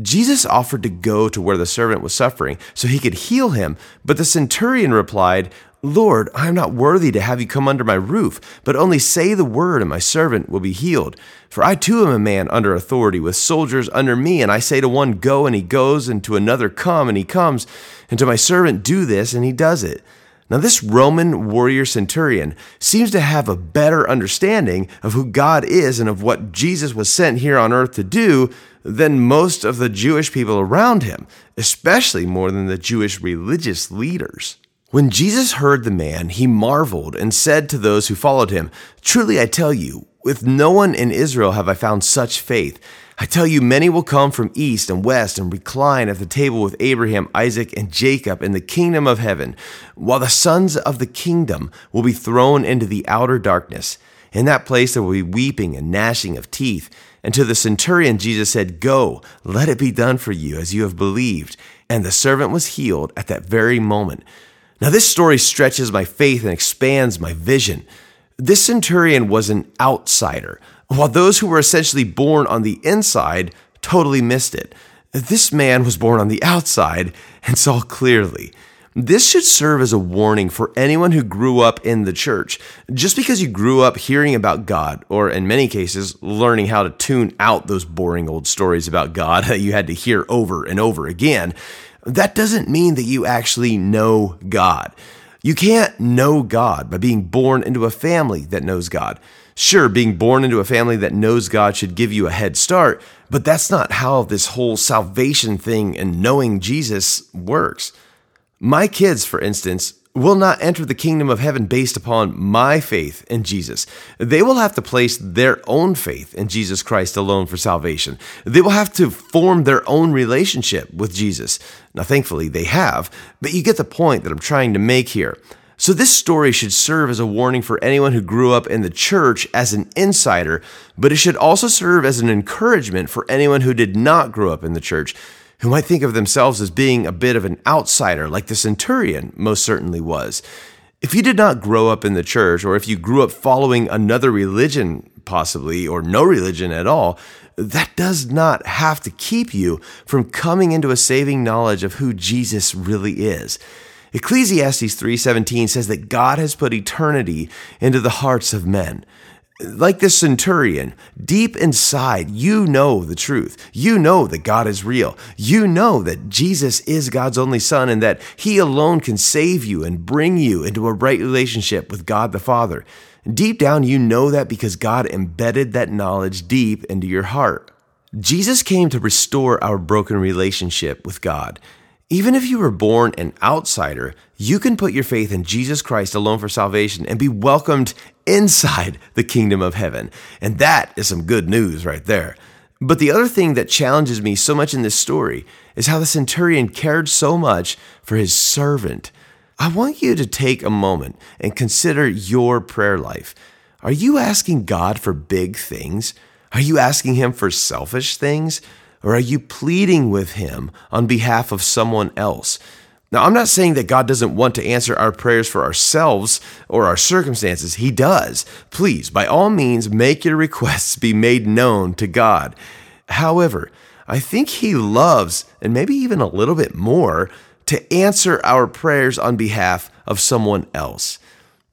Jesus offered to go to where the servant was suffering so he could heal him, but the centurion replied, Lord, I am not worthy to have you come under my roof, but only say the word, and my servant will be healed. For I too am a man under authority, with soldiers under me, and I say to one, Go, and he goes, and to another, Come, and he comes, and to my servant, Do this, and he does it. Now, this Roman warrior centurion seems to have a better understanding of who God is and of what Jesus was sent here on earth to do than most of the Jewish people around him, especially more than the Jewish religious leaders. When Jesus heard the man, he marveled and said to those who followed him, Truly I tell you, with no one in Israel have I found such faith. I tell you, many will come from east and west and recline at the table with Abraham, Isaac, and Jacob in the kingdom of heaven, while the sons of the kingdom will be thrown into the outer darkness. In that place there will be weeping and gnashing of teeth. And to the centurion, Jesus said, Go, let it be done for you as you have believed. And the servant was healed at that very moment. Now, this story stretches my faith and expands my vision. This centurion was an outsider, while those who were essentially born on the inside totally missed it. This man was born on the outside and saw clearly. This should serve as a warning for anyone who grew up in the church. Just because you grew up hearing about God, or in many cases, learning how to tune out those boring old stories about God that you had to hear over and over again, that doesn't mean that you actually know God. You can't know God by being born into a family that knows God. Sure, being born into a family that knows God should give you a head start, but that's not how this whole salvation thing and knowing Jesus works. My kids, for instance, will not enter the kingdom of heaven based upon my faith in Jesus. They will have to place their own faith in Jesus Christ alone for salvation. They will have to form their own relationship with Jesus. Now, thankfully, they have, but you get the point that I'm trying to make here. So, this story should serve as a warning for anyone who grew up in the church as an insider, but it should also serve as an encouragement for anyone who did not grow up in the church who might think of themselves as being a bit of an outsider, like the centurion most certainly was. If you did not grow up in the church, or if you grew up following another religion, possibly, or no religion at all, that does not have to keep you from coming into a saving knowledge of who Jesus really is. Ecclesiastes 3:17 says that God has put eternity into the hearts of men like this centurion, deep inside, you know the truth. You know that God is real. You know that Jesus is God's only Son and that He alone can save you and bring you into a right relationship with God the Father. Deep down, you know that because God embedded that knowledge deep into your heart. Jesus came to restore our broken relationship with God. Even if you were born an outsider, you can put your faith in Jesus Christ alone for salvation and be welcomed inside the kingdom of heaven. And that is some good news right there. But the other thing that challenges me so much in this story is how the centurion cared so much for his servant. I want you to take a moment and consider your prayer life. Are you asking God for big things? Are you asking Him for selfish things? Or are you pleading with Him on behalf of someone else? Now, I'm not saying that God doesn't want to answer our prayers for ourselves or our circumstances. He does. Please, by all means, make your requests be made known to God. However, I think He loves, and maybe even a little bit more, to answer our prayers on behalf of someone else.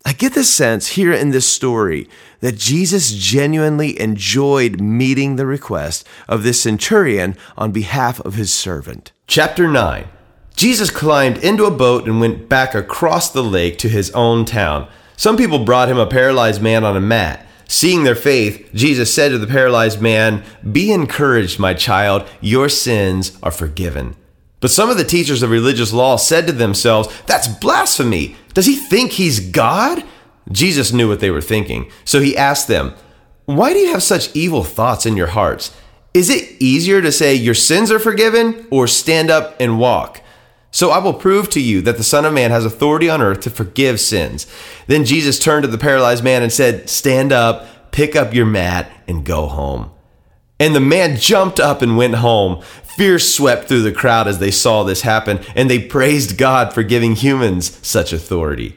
I get the sense here in this story that Jesus genuinely enjoyed meeting the request of this centurion on behalf of his servant. Chapter 9 Jesus climbed into a boat and went back across the lake to his own town. Some people brought him a paralyzed man on a mat. Seeing their faith, Jesus said to the paralyzed man, Be encouraged, my child, your sins are forgiven. But some of the teachers of religious law said to themselves, That's blasphemy. Does he think he's God? Jesus knew what they were thinking, so he asked them, Why do you have such evil thoughts in your hearts? Is it easier to say your sins are forgiven or stand up and walk? So I will prove to you that the Son of Man has authority on earth to forgive sins. Then Jesus turned to the paralyzed man and said, Stand up, pick up your mat, and go home. And the man jumped up and went home. Fear swept through the crowd as they saw this happen, and they praised God for giving humans such authority.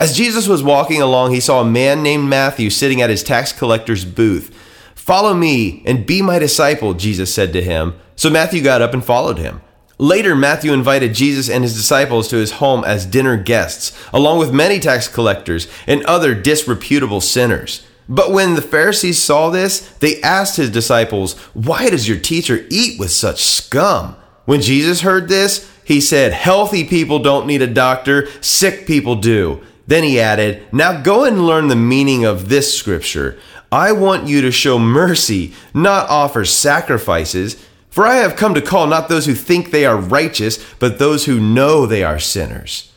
As Jesus was walking along, he saw a man named Matthew sitting at his tax collector's booth. Follow me and be my disciple, Jesus said to him. So Matthew got up and followed him. Later, Matthew invited Jesus and his disciples to his home as dinner guests, along with many tax collectors and other disreputable sinners. But when the Pharisees saw this, they asked his disciples, Why does your teacher eat with such scum? When Jesus heard this, he said, Healthy people don't need a doctor, sick people do. Then he added, Now go and learn the meaning of this scripture. I want you to show mercy, not offer sacrifices. For I have come to call not those who think they are righteous, but those who know they are sinners.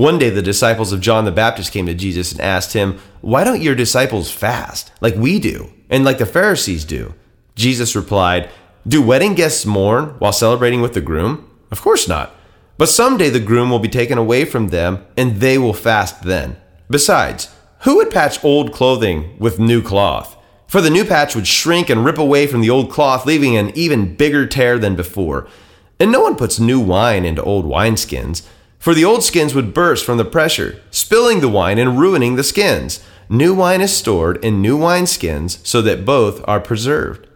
One day the disciples of John the Baptist came to Jesus and asked him, Why don't your disciples fast, like we do, and like the Pharisees do? Jesus replied, Do wedding guests mourn while celebrating with the groom? Of course not. But someday the groom will be taken away from them, and they will fast then. Besides, who would patch old clothing with new cloth? For the new patch would shrink and rip away from the old cloth, leaving an even bigger tear than before. And no one puts new wine into old wineskins. For the old skins would burst from the pressure, spilling the wine and ruining the skins. New wine is stored in new wineskins so that both are preserved.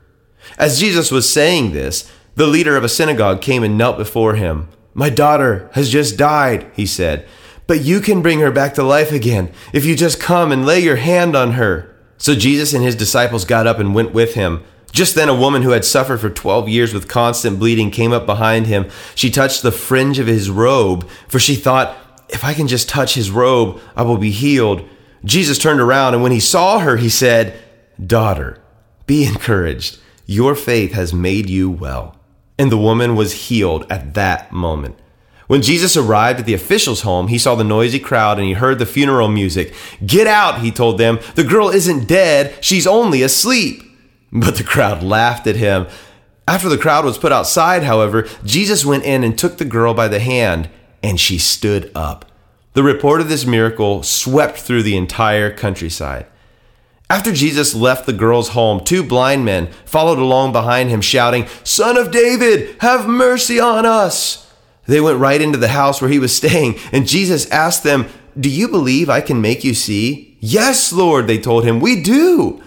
As Jesus was saying this, the leader of a synagogue came and knelt before him. My daughter has just died, he said, but you can bring her back to life again if you just come and lay your hand on her. So Jesus and his disciples got up and went with him. Just then, a woman who had suffered for 12 years with constant bleeding came up behind him. She touched the fringe of his robe, for she thought, If I can just touch his robe, I will be healed. Jesus turned around, and when he saw her, he said, Daughter, be encouraged. Your faith has made you well. And the woman was healed at that moment. When Jesus arrived at the official's home, he saw the noisy crowd and he heard the funeral music. Get out, he told them. The girl isn't dead, she's only asleep. But the crowd laughed at him. After the crowd was put outside, however, Jesus went in and took the girl by the hand, and she stood up. The report of this miracle swept through the entire countryside. After Jesus left the girl's home, two blind men followed along behind him, shouting, Son of David, have mercy on us! They went right into the house where he was staying, and Jesus asked them, Do you believe I can make you see? Yes, Lord, they told him, We do.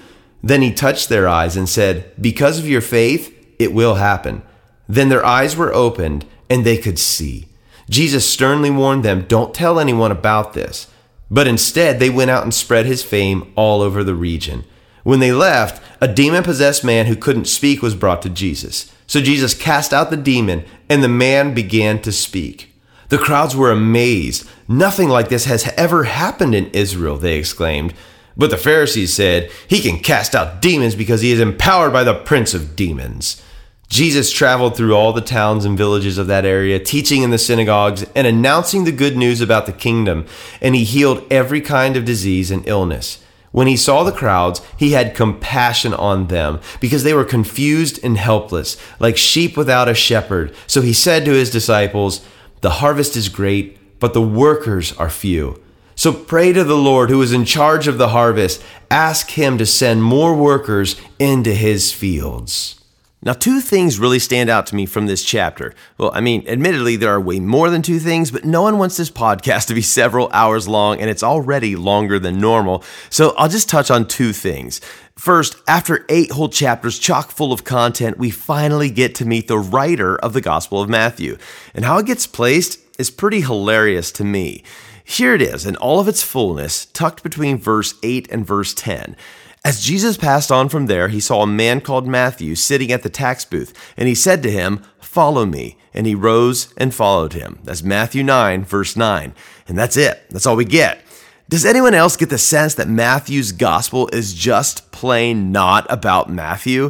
Then he touched their eyes and said, Because of your faith, it will happen. Then their eyes were opened and they could see. Jesus sternly warned them, Don't tell anyone about this. But instead, they went out and spread his fame all over the region. When they left, a demon possessed man who couldn't speak was brought to Jesus. So Jesus cast out the demon, and the man began to speak. The crowds were amazed. Nothing like this has ever happened in Israel, they exclaimed. But the Pharisees said, He can cast out demons because he is empowered by the prince of demons. Jesus traveled through all the towns and villages of that area, teaching in the synagogues and announcing the good news about the kingdom, and he healed every kind of disease and illness. When he saw the crowds, he had compassion on them because they were confused and helpless, like sheep without a shepherd. So he said to his disciples, The harvest is great, but the workers are few. So pray to the Lord who is in charge of the harvest. Ask him to send more workers into his fields. Now, two things really stand out to me from this chapter. Well, I mean, admittedly, there are way more than two things, but no one wants this podcast to be several hours long, and it's already longer than normal. So I'll just touch on two things. First, after eight whole chapters chock full of content, we finally get to meet the writer of the Gospel of Matthew. And how it gets placed is pretty hilarious to me. Here it is in all of its fullness, tucked between verse 8 and verse 10. As Jesus passed on from there, he saw a man called Matthew sitting at the tax booth, and he said to him, Follow me. And he rose and followed him. That's Matthew 9, verse 9. And that's it. That's all we get. Does anyone else get the sense that Matthew's gospel is just plain not about Matthew?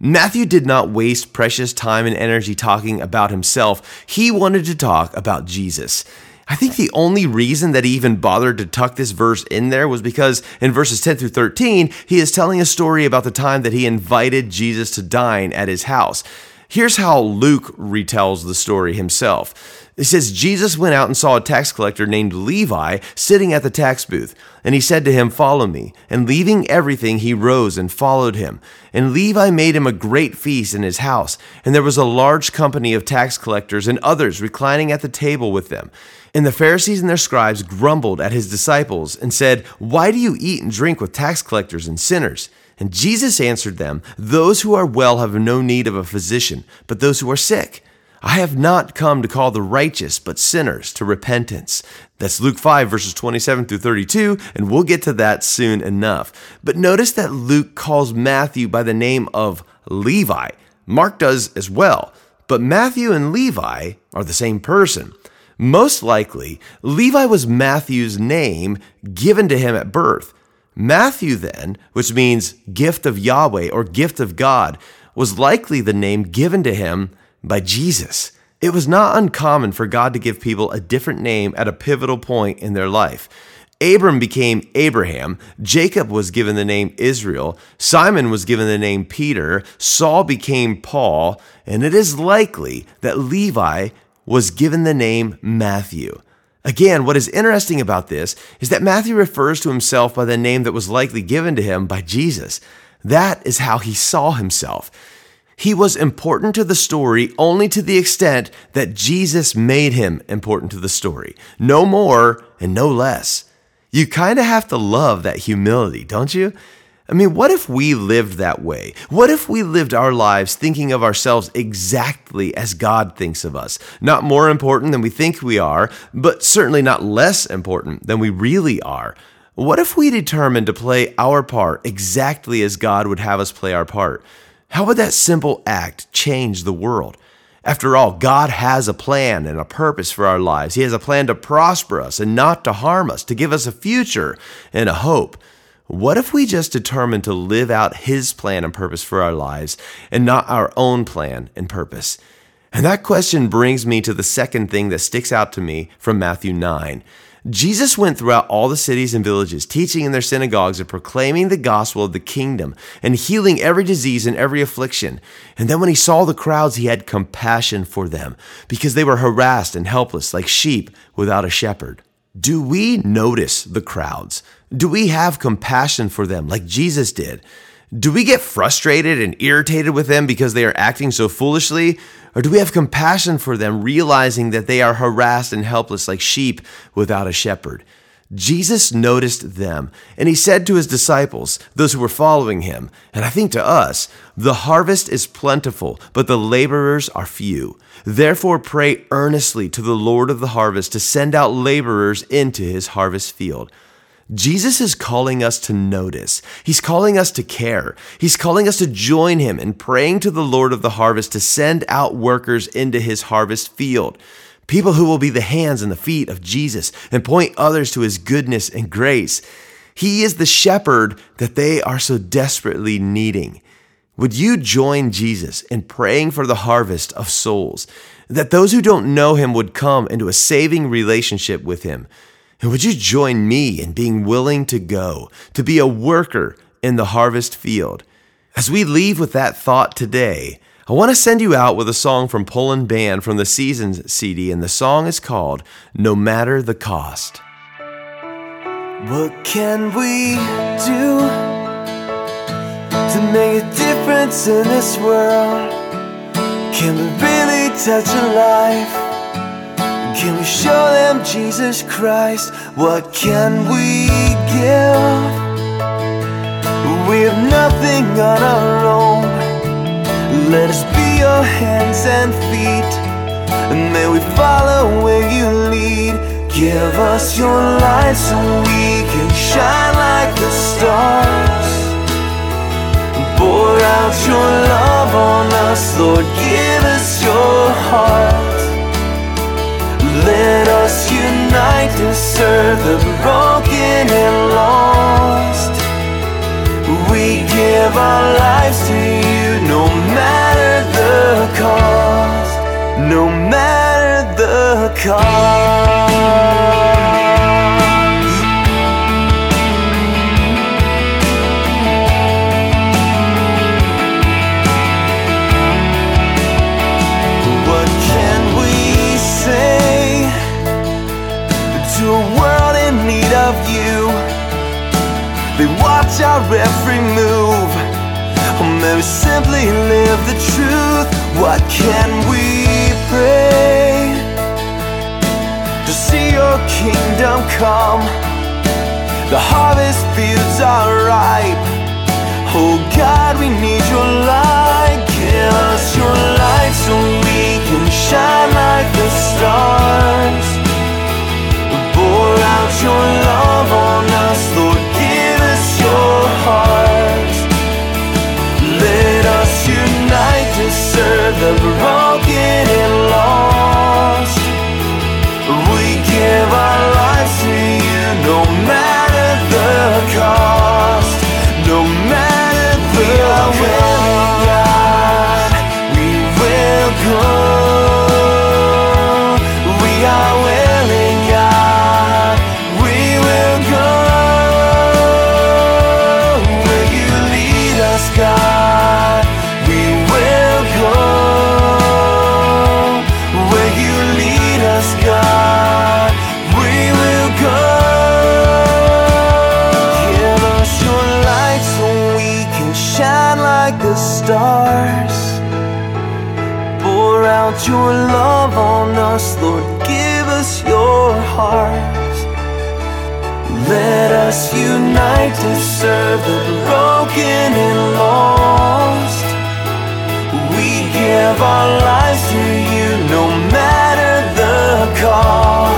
Matthew did not waste precious time and energy talking about himself. He wanted to talk about Jesus. I think the only reason that he even bothered to tuck this verse in there was because in verses 10 through 13, he is telling a story about the time that he invited Jesus to dine at his house. Here's how Luke retells the story himself. It says, Jesus went out and saw a tax collector named Levi sitting at the tax booth. And he said to him, Follow me. And leaving everything, he rose and followed him. And Levi made him a great feast in his house. And there was a large company of tax collectors and others reclining at the table with them. And the Pharisees and their scribes grumbled at his disciples and said, Why do you eat and drink with tax collectors and sinners? And Jesus answered them, Those who are well have no need of a physician, but those who are sick. I have not come to call the righteous, but sinners to repentance. That's Luke 5, verses 27 through 32, and we'll get to that soon enough. But notice that Luke calls Matthew by the name of Levi. Mark does as well. But Matthew and Levi are the same person. Most likely, Levi was Matthew's name given to him at birth. Matthew, then, which means gift of Yahweh or gift of God, was likely the name given to him by Jesus. It was not uncommon for God to give people a different name at a pivotal point in their life. Abram became Abraham, Jacob was given the name Israel, Simon was given the name Peter, Saul became Paul, and it is likely that Levi was given the name Matthew. Again, what is interesting about this is that Matthew refers to himself by the name that was likely given to him by Jesus. That is how he saw himself. He was important to the story only to the extent that Jesus made him important to the story. No more and no less. You kind of have to love that humility, don't you? I mean, what if we lived that way? What if we lived our lives thinking of ourselves exactly as God thinks of us? Not more important than we think we are, but certainly not less important than we really are. What if we determined to play our part exactly as God would have us play our part? How would that simple act change the world? After all, God has a plan and a purpose for our lives. He has a plan to prosper us and not to harm us, to give us a future and a hope. What if we just determined to live out His plan and purpose for our lives and not our own plan and purpose? And that question brings me to the second thing that sticks out to me from Matthew 9. Jesus went throughout all the cities and villages, teaching in their synagogues and proclaiming the gospel of the kingdom and healing every disease and every affliction. And then when he saw the crowds, he had compassion for them because they were harassed and helpless like sheep without a shepherd. Do we notice the crowds? Do we have compassion for them like Jesus did? Do we get frustrated and irritated with them because they are acting so foolishly? Or do we have compassion for them, realizing that they are harassed and helpless like sheep without a shepherd? Jesus noticed them, and he said to his disciples, those who were following him, and I think to us, the harvest is plentiful, but the laborers are few. Therefore, pray earnestly to the Lord of the harvest to send out laborers into his harvest field. Jesus is calling us to notice. He's calling us to care. He's calling us to join him in praying to the Lord of the harvest to send out workers into his harvest field. People who will be the hands and the feet of Jesus and point others to his goodness and grace. He is the shepherd that they are so desperately needing. Would you join Jesus in praying for the harvest of souls? That those who don't know him would come into a saving relationship with him. And would you join me in being willing to go, to be a worker in the harvest field? As we leave with that thought today, I want to send you out with a song from Poland Band from the Seasons CD, and the song is called No Matter the Cost. What can we do to make a difference in this world? Can we really touch a life? Can we show them Jesus Christ? What can we give? We have nothing on our own. Let us be your hands and feet, and may we follow where you lead. Give us your light so we can shine like the stars. Pour out your love on us, Lord. Give us your heart. Let us unite to serve the broken and lost. We give our lives to you no matter the cost. No matter the cost. What can we pray to see your kingdom come? The harvest fields are ripe. Oh God, we need your light. Give us your light so we can shine like the stars. Pour out your love on us, out your love on us, Lord. Give us your heart. Let us unite to serve the broken and lost. We give our lives to you no matter the cost.